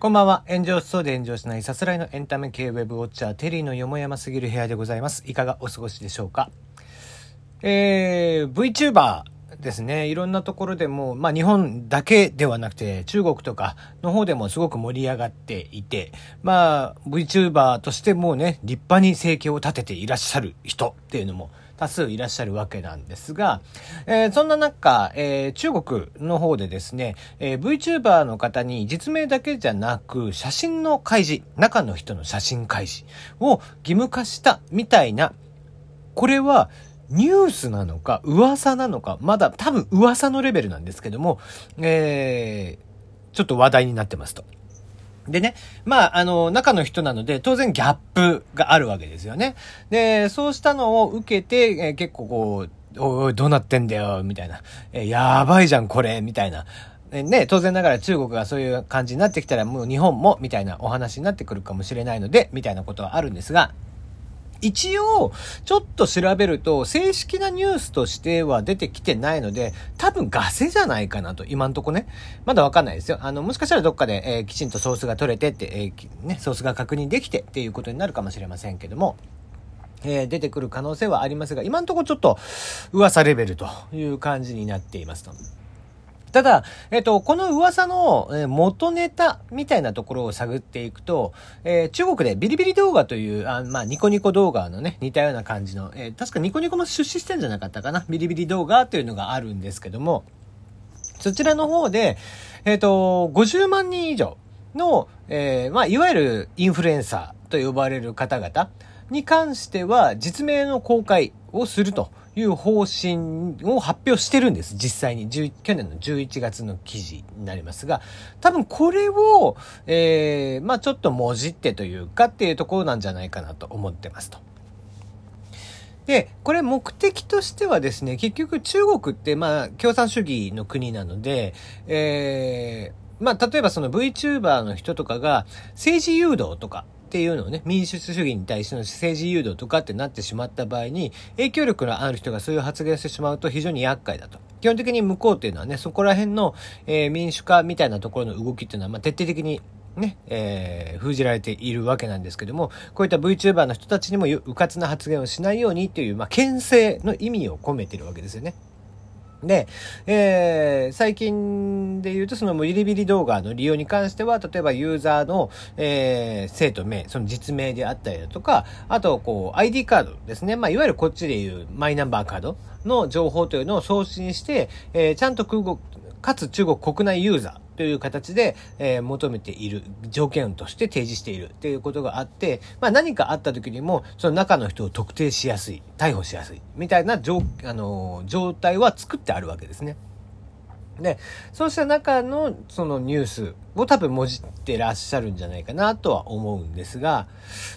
こんばんは。炎上しそうで炎上しないさすらいのエンタメ系ウェブウォッチャー、テリーのよもやますぎる部屋でございます。いかがお過ごしでしょうか？えー、VTuber ですね。いろんなところでも、まあ日本だけではなくて、中国とかの方でもすごく盛り上がっていて、まあ VTuber としてもうね、立派に生計を立てていらっしゃる人っていうのも、多数いらっしゃるわけなんですが、えー、そんな中、えー、中国の方でですね、えー、VTuber の方に実名だけじゃなく、写真の開示、中の人の写真開示を義務化したみたいな、これはニュースなのか、噂なのか、まだ多分噂のレベルなんですけども、えー、ちょっと話題になってますと。でね、まあ、あの、中の人なので、当然ギャップがあるわけですよね。で、そうしたのを受けて、えー、結構こう、おい、どうなってんだよ、みたいな。えー、やばいじゃん、これ、みたいな。ね、当然ながら中国がそういう感じになってきたら、もう日本も、みたいなお話になってくるかもしれないので、みたいなことはあるんですが、一応、ちょっと調べると、正式なニュースとしては出てきてないので、多分ガセじゃないかなと、今んとこね。まだわかんないですよ。あの、もしかしたらどっかで、えー、きちんとソースが取れてって、えー、ね、ソースが確認できてっていうことになるかもしれませんけども、えー、出てくる可能性はありますが、今んとこちょっと噂レベルという感じになっていますと。ただ、えっ、と、この噂の元ネタみたいなところを探っていくと、えー、中国でビリビリ動画という、あまあ、ニコニコ動画のね、似たような感じの、えー、確かニコニコも出資してんじゃなかったかな？ビリビリ動画というのがあるんですけども、そちらの方で、えっ、と、50万人以上の、え、まあ、いわゆるインフルエンサーと呼ばれる方々に関しては、実名の公開をすると。いう方針を発表してるんです。実際に。去年の11月の記事になりますが、多分これを、えー、まあちょっともじってというかっていうところなんじゃないかなと思ってますと。で、これ目的としてはですね、結局中国ってまあ共産主義の国なので、えー、まあ例えばその VTuber の人とかが政治誘導とかっていうのをね、民主主義に対しての政治誘導とかってなってしまった場合に、影響力のある人がそういう発言してしまうと非常に厄介だと。基本的に向こうっていうのはね、そこら辺の、えー、民主化みたいなところの動きっていうのは、まあ、徹底的にね、えー、封じられているわけなんですけども、こういった VTuber の人たちにもうかつな発言をしないようにっていう、まあ、牽制の意味を込めてるわけですよね。で、えー、最近で言うとそのビリビリ動画の利用に関しては、例えばユーザーの、えー、生徒名、その実名であったりだとか、あと、こう、ID カードですね。まあ、いわゆるこっちで言うマイナンバーカードの情報というのを送信して、えー、ちゃんと空国、かつ中国国内ユーザー、という形で、えー、求めている条件として提示しているっていうことがあって、まあ何かあった時にも、その中の人を特定しやすい、逮捕しやすい、みたいな状、あのー、状態は作ってあるわけですね。で、そうした中のそのニュースを多分もじってらっしゃるんじゃないかなとは思うんですが、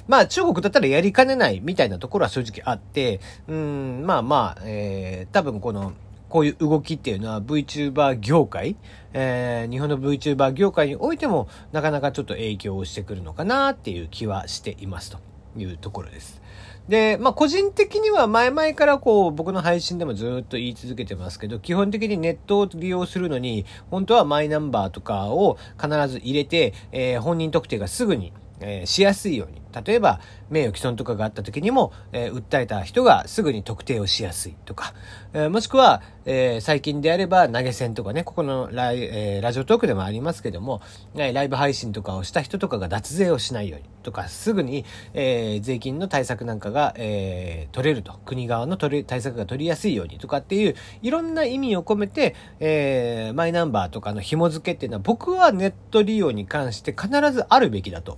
まあ中国だったらやりかねないみたいなところは正直あって、うん、まあまあ、えー、多分このこういう動きっていうのは VTuber 業界、えー、日本の VTuber 業界においてもなかなかちょっと影響をしてくるのかなっていう気はしていますというところです。で、まあ、個人的には前々からこう、僕の配信でもずっと言い続けてますけど、基本的にネットを利用するのに、本当はマイナンバーとかを必ず入れて、えー、本人特定がすぐにえー、しやすいように。例えば、名誉毀損とかがあった時にも、えー、訴えた人がすぐに特定をしやすいとか、えー、もしくは、え最近であれば投げ銭とかね、ここのラ、えラジオトークでもありますけども、えライブ配信とかをした人とかが脱税をしないようにとか、すぐに、え税金の対策なんかが、え取れると。国側の取り対策が取りやすいようにとかっていう、いろんな意味を込めて、えマイナンバーとかの紐付けっていうのは、僕はネット利用に関して必ずあるべきだと。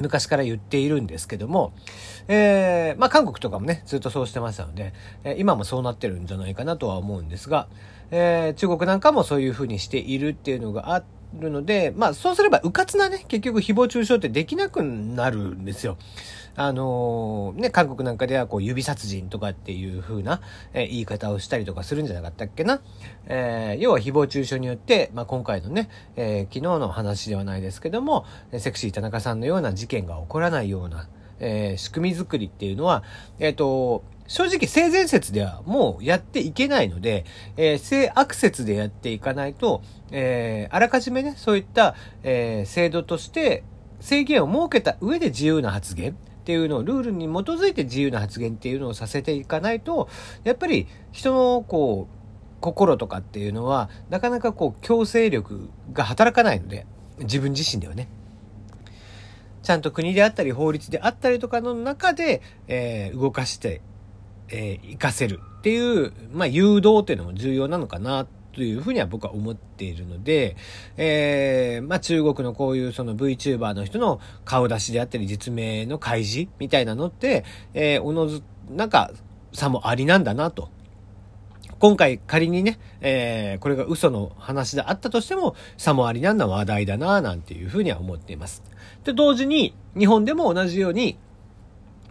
昔から言っているんですけども、えー、まあ韓国とかもね、ずっとそうしてましたので、えー、今もそうなってるんじゃないかなとは思うんですが、えー、中国なんかもそういうふうにしているっていうのがあっるので、まあそうすれば、うかつなね、結局誹謗中傷ってできなくなるんですよ。あのー、ね、韓国なんかではこう指殺人とかっていう風な、えー、言い方をしたりとかするんじゃなかったっけな。えー、要は誹謗中傷によって、まあ、今回のね、え昨日の話ではないですけども、セクシー田中さんのような事件が起こらないような、え仕組み作りっていうのは、えっ、と、正直性善説ではもうやっていけないので、えー、性悪説でやっていかないと、えー、あらかじめね、そういった、えー、制度として制限を設けた上で自由な発言っていうのをルールに基づいて自由な発言っていうのをさせていかないと、やっぱり人のこう、心とかっていうのは、なかなかこう強制力が働かないので、自分自身ではね。ちゃんと国であったり法律であったりとかの中で、えー、動かしてえー、活かせるっていう、まあ、誘導っていうのも重要なのかなというふうには僕は思っているので、えー、まあ、中国のこういうその VTuber の人の顔出しであったり実名の開示みたいなのって、えー、おのず、なんか差もありなんだなと。今回仮にね、えー、これが嘘の話であったとしても、差もありなんな話題だな、なんていうふうには思っています。で、同時に、日本でも同じように、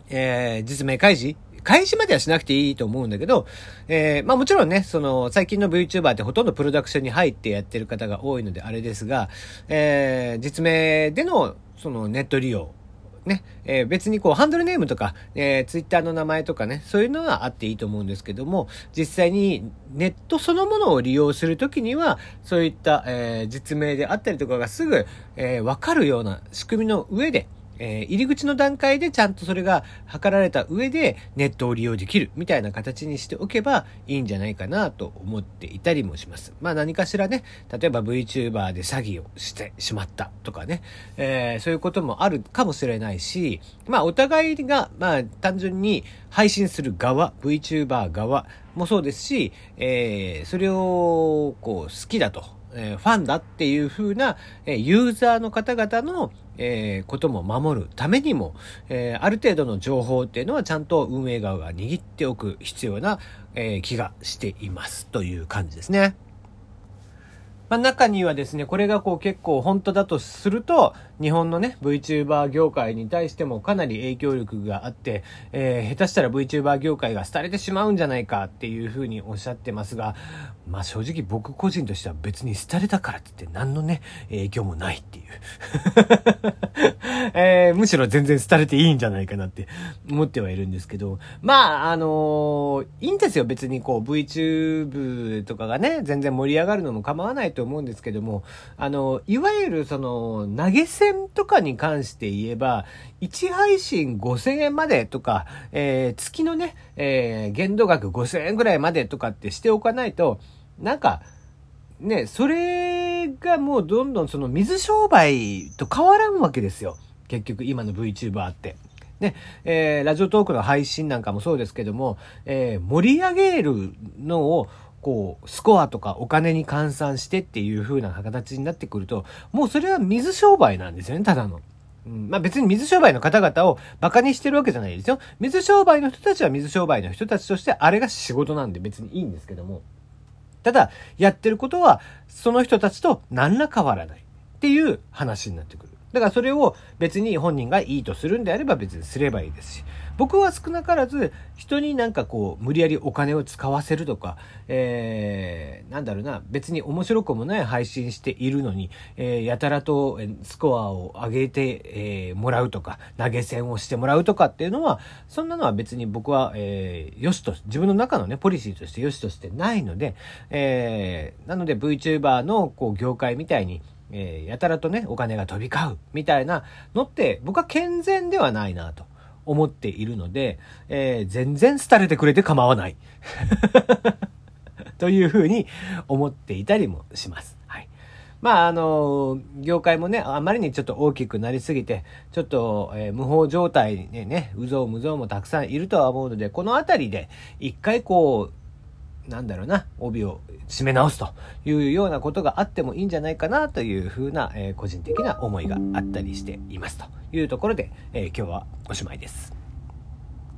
えー、実名開示開始まではしなくていいと思うんだけど、えー、まあもちろんね、その、最近の VTuber ってほとんどプロダクションに入ってやってる方が多いのであれですが、えー、実名での、そのネット利用、ね、えー、別にこう、ハンドルネームとか、えー、ツイッターの名前とかね、そういうのはあっていいと思うんですけども、実際にネットそのものを利用するときには、そういった、えー、実名であったりとかがすぐ、えー、わかるような仕組みの上で、えー、入り口の段階でちゃんとそれが測られた上でネットを利用できるみたいな形にしておけばいいんじゃないかなと思っていたりもします。まあ何かしらね、例えば VTuber で詐欺をしてしまったとかね、えー、そういうこともあるかもしれないし、まあお互いが、まあ単純に配信する側、VTuber 側もそうですし、えー、それをこう好きだとえ、ファンだっていう風な、え、ユーザーの方々の、えー、ことも守るためにも、えー、ある程度の情報っていうのはちゃんと運営側が握っておく必要な、えー、気がしていますという感じですね。まあ、中にはですね、これがこう結構本当だとすると、日本のね、VTuber 業界に対してもかなり影響力があって、えー、下手したら VTuber 業界が廃れてしまうんじゃないかっていうふうにおっしゃってますが、まあ正直僕個人としては別に廃れたからって言って何のね、影響もないっていう、むしろ全然廃れていいんじゃないかなって思ってはいるんですけど、まあ、あのー、いいんですよ。別にこう VTube とかがね、全然盛り上がるのも構わないと思うんですけども、あの、いわゆるその、投げ銭とかに関して言えば、1配信5000円までとか、えー、月のね、えー、限度額5000円ぐらいまでとかってしておかないと、なんか、ね、それがもうどんどんその水商売と変わらんわけですよ。結局今の VTuber って。ね、えー、ラジオトークの配信なんかもそうですけども、えー、盛り上げるのをこう、スコアとかお金に換算してっていう風な形になってくると、もうそれは水商売なんですよね、ただの。うん、まあ別に水商売の方々を馬鹿にしてるわけじゃないですよ。水商売の人たちは水商売の人たちとしてあれが仕事なんで別にいいんですけども。ただ、やってることはその人たちと何ら変わらないっていう話になってくる。だからそれを別に本人がいいとするんであれば別にすればいいですし。僕は少なからず人になんかこう無理やりお金を使わせるとか、えー、なんだろうな、別に面白くもない配信しているのに、えー、やたらとスコアを上げて、えー、もらうとか、投げ銭をしてもらうとかっていうのは、そんなのは別に僕は、えー、よしと、自分の中のね、ポリシーとしてよしとしてないので、えー、なので VTuber のこう業界みたいに、えー、やたらとね、お金が飛び交うみたいなのって僕は健全ではないなと。思っているので、えー、全然廃れてくれて構わない。というふうに思っていたりもします。はい。まあ、あの、業界もね、あまりにちょっと大きくなりすぎて、ちょっと、えー、無法状態でね、うぞうむぞうもたくさんいるとは思うので、このあたりで、一回こう、なんだろうな、帯を締め直すというようなことがあってもいいんじゃないかなというふうな、えー、個人的な思いがあったりしていますというところで、えー、今日はおしまいです。